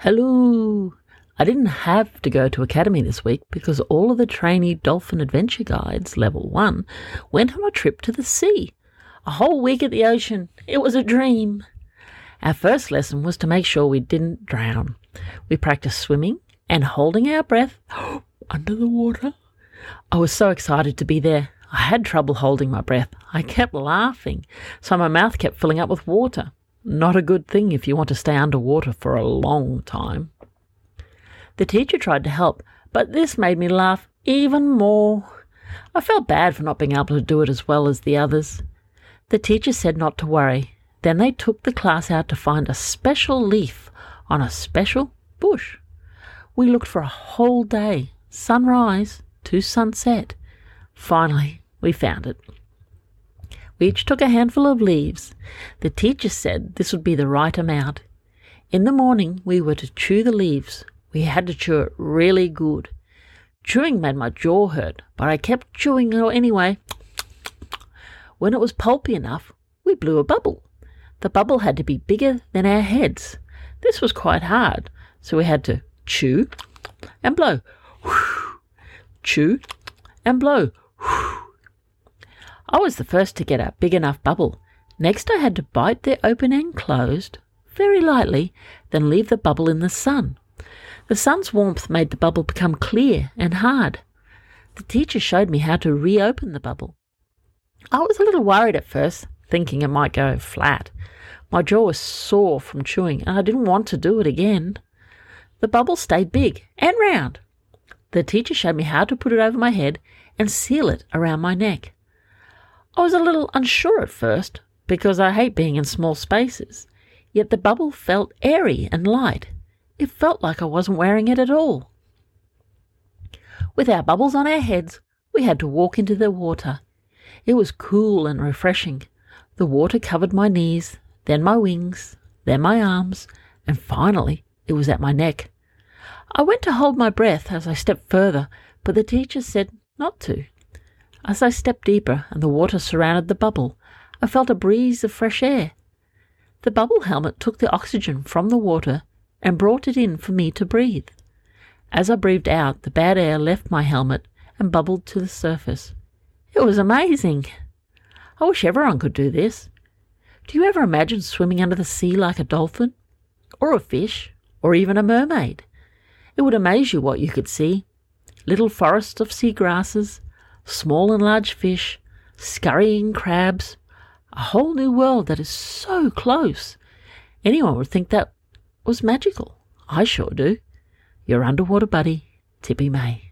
Hello! I didn't have to go to Academy this week because all of the trainee Dolphin Adventure Guides, level one, went on a trip to the sea. A whole week at the ocean. It was a dream. Our first lesson was to make sure we didn't drown. We practiced swimming and holding our breath under the water. I was so excited to be there. I had trouble holding my breath. I kept laughing, so my mouth kept filling up with water. Not a good thing if you want to stay underwater for a long time. The teacher tried to help, but this made me laugh even more. I felt bad for not being able to do it as well as the others. The teacher said not to worry. Then they took the class out to find a special leaf on a special bush. We looked for a whole day, sunrise to sunset. Finally, we found it. We each took a handful of leaves. The teacher said this would be the right amount. In the morning, we were to chew the leaves. We had to chew it really good. Chewing made my jaw hurt, but I kept chewing it anyway. When it was pulpy enough, we blew a bubble. The bubble had to be bigger than our heads. This was quite hard, so we had to chew and blow. Chew and blow. I was the first to get a big enough bubble. Next, I had to bite the open end closed very lightly, then leave the bubble in the sun. The sun's warmth made the bubble become clear and hard. The teacher showed me how to reopen the bubble. I was a little worried at first, thinking it might go flat. My jaw was sore from chewing, and I didn't want to do it again. The bubble stayed big and round. The teacher showed me how to put it over my head and seal it around my neck. I was a little unsure at first because I hate being in small spaces, yet the bubble felt airy and light. It felt like I wasn't wearing it at all. With our bubbles on our heads, we had to walk into the water. It was cool and refreshing. The water covered my knees, then my wings, then my arms, and finally it was at my neck. I went to hold my breath as I stepped further, but the teacher said not to. As I stepped deeper and the water surrounded the bubble, I felt a breeze of fresh air. The bubble helmet took the oxygen from the water and brought it in for me to breathe. As I breathed out, the bad air left my helmet and bubbled to the surface. It was amazing. I wish everyone could do this. Do you ever imagine swimming under the sea like a dolphin? Or a fish? Or even a mermaid? It would amaze you what you could see. Little forests of sea grasses, small and large fish, scurrying crabs, a whole new world that is so close. Anyone would think that was magical. I sure do. Your underwater buddy, Tippy May.